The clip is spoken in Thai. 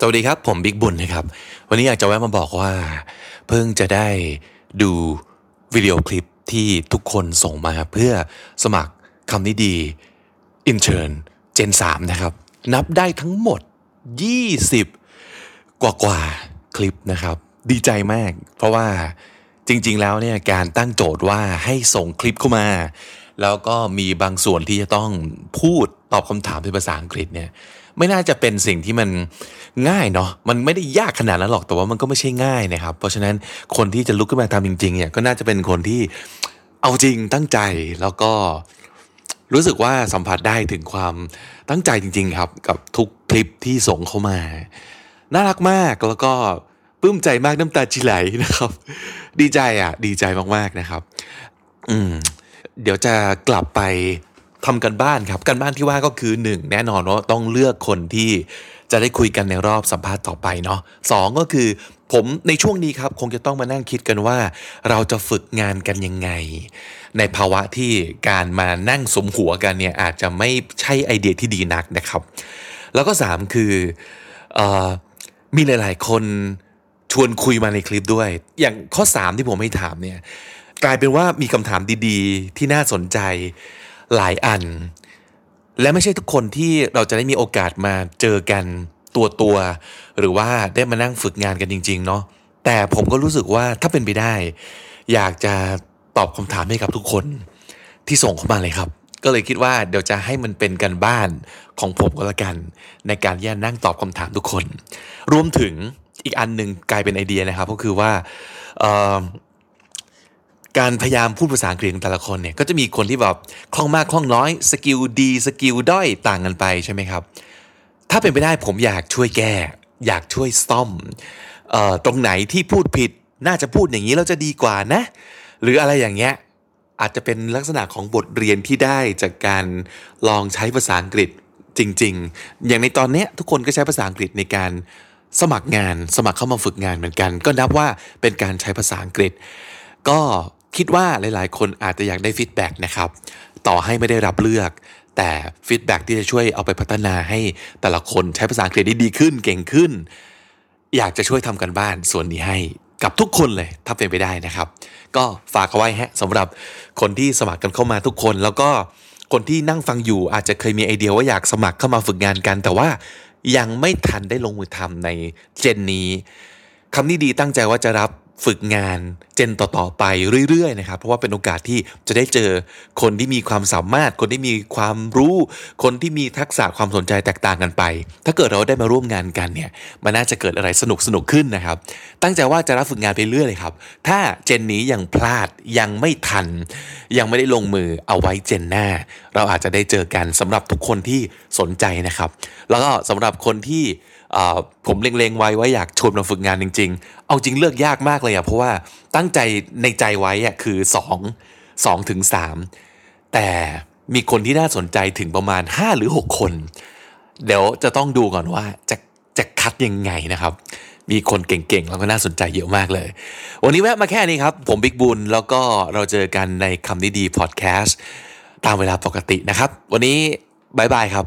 สวัสดีครับ ผมบิ๊กบุญนะครับ วันนี้อยากจะแวะมาบอกว่า เพิ่งจะได้ดูวิดีโอคลิปที่ทุกคนส่งมาเพื่อสมัครคำนี้ดีอินเทอร์เจน3นะครับ นับได้ทั้งหมด 20 กว่ากว่าคลิปนะครับ ดีใจมาก เพราะว่า จริง ๆ แล้วเนี่ยการตั้งโจทย์ว่าให้ส่งคลิปเข้ามา แล้วก็มีบางส่วนที่จะต้องพูดตอบคำถามเป็นภาษาอังกฤษเนี่ยไม่น่าจะเป็นสิ่งที่มันง่ายเนาะมันไม่ได้ยากขนาดนั้นหรอกแต่ว่ามันก็ไม่ใช่ง่ายนะครับ เพราะฉะนั้นคนที่จะลุกขึ้นมาทำจริงๆเนี่ยก็น่าจะเป็นคนที่เอาจริงตั้งใจแล้วก็รู้สึกว่าสัมผัสได้ถึงความตั้งใจจริง ๆ ครับ กับทุกคลิปที่ส่งเข้ามา น่ารักมากแล้วก็ ปลื้มใจมากน้ำตาจิไหลนะครับ ดีใจอะ ดีใจมากๆนะครับ อืม เดี๋ยวจะกลับไปทำกันบ้านครับกันบ้านที่ว่าก็คือหนึ่งแน่นอนว่าต้องเลือกคนที่จะได้คุยกันในรอบสัมภาษณ์ต่อไปเนาะสองก็คือผมในช่วงนี้ครับ คงจะต้องมานั่งคิดกันว่า เราจะฝึกงานกันยังไง ในภาวะที่การมานั่งสมหัวกันเนี่ยอาจจะไม่ใช่ไอเดียที่ดีนักนะครับ แล้วก็สามคืออมีหลาย ๆ คน ชวนคุยมาในคลิปด้วย อย่างข้อ 3 ที่ผมให้ถามเนี่ยกลายเป็นว่ามีคำถามดีๆ ที่น่าสนใจหลายอัน และไม่ใช่ทุกคนที่เราจะได้มีโอกาสมาเจอกันตัวตัวหรือว่าได้มานั่งฝึกงานกันจริง ๆ เนาะแต่ผมก็รู้สึกว่าถ้าเป็นไปได้ อยากจะตอบคำถามให้กับทุกคนที่ส่งเข้ามาเลยครับ ก็เลยคิดว่าเดี๋ยวจะให้มันเป็นกันบ้านของผมก็แล้วกัน ในการแย่นั่งตอบคำถามทุกคน รวมถึง อีกอันหนึ่งกลายเป็นไอเดียนะครับ ก็คือว่าการพยายามพูดภาษาอังกฤษของแต่ละคนเนี่ยก็จะมีคนที่แบบคล่องมากคล่องน้อย skill ดี skill ด้อยต่างกันไปใช่ไหมครับ ถ้าเป็นไปได้ผมอยากช่วยแก้ อยากช่วยซ่อมออตรงไหนที่พูดผิดน่าจะพูดอย่างนี้เราจะดีกว่านะ หรืออะไรอย่างเงี้ยอาจจะเป็นลักษณะของบทเรียนที่ได้จากการลองใช้ภาษาอังกฤษจริง ๆ อย่างในตอนนี้ทุกคนก็ใช้ภาษาอังกฤษในการ สมัครงานสมัครเข้ามาฝึกงานเหมือนกัน ก็นับว่าเป็นการใช้ภาษาอังกฤษ ก็คิดว่าหลายๆ คนอาจจะอยากได้ feedback นะครับ ต่อให้ไม่ได้รับเลือก แต่ feedback ที่จะช่วยเอาไปพัฒนาให้แต่ละคนใช้ภาษาอังกฤษได้ดีขึ้นเก่งขึ้น อยากจะช่วยทำการบ้านส่วนนี้ให้กับทุกคนเลยถ้าเป็นไปได้นะครับ ก็ฝากเอาไว้ฮะสำหรับคนที่สมัครกันเข้ามาทุกคน แล้วก็คนที่นั่งฟังอยู่อาจจะเคยมีไอเดียว่าอยากสมัครเข้ามาฝึกงานกัน แต่ว่า ยังไม่ทันได้ลงมือทำในเจนนี้คำนี้ดีตั้งใจว่าจะรับ ฝึกงานเจนต่อๆไปเรื่อยๆนะครับ เพราะว่าเป็นโอกาสที่จะได้เจอคนที่มีความสามารถ คนที่มีความรู้ คนที่มีทักษะความสนใจแตกต่างกันไป ถ้าเกิดเราได้มาร่วมงานกันเนี่ยมันน่าจะเกิดอะไรสนุกสนุกขึ้นนะครับ ตั้งใจว่าจะรับฝึกงานไปเรื่อยเลยครับ ถ้าเจนนี้ยังพลาดยังไม่ทัน ยังไม่ได้ลงมือเอาไว้เจนหน้า เราอาจจะได้เจอกันสำหรับทุกคนที่สนใจนะครับ แล้วก็สำหรับคนที่ผมเล็งๆไว้ว่าอยากชวนมาฝึกงานจริง ๆ เอาจริงเลือกยากมากเลยอะเพราะว่าตั้งใจในใจไว้อะคือ2 2ถึง3แต่มีคนที่น่าสนใจถึงประมาณ 5 หรือ 6 คน เดี๋ยวจะต้องดูก่อนว่าจะจะคัดยังไงนะครับ มีคนเก่งๆ แล้วก็น่าสนใจเยอะมากเลย วันนี้แวะมาแค่นี้ครับ ผมบิ๊กบุญ แล้วก็เราเจอกันในคำนี้ดีพอดแคสต์ตามเวลาปกตินะครับ วันนี้บายบายครับ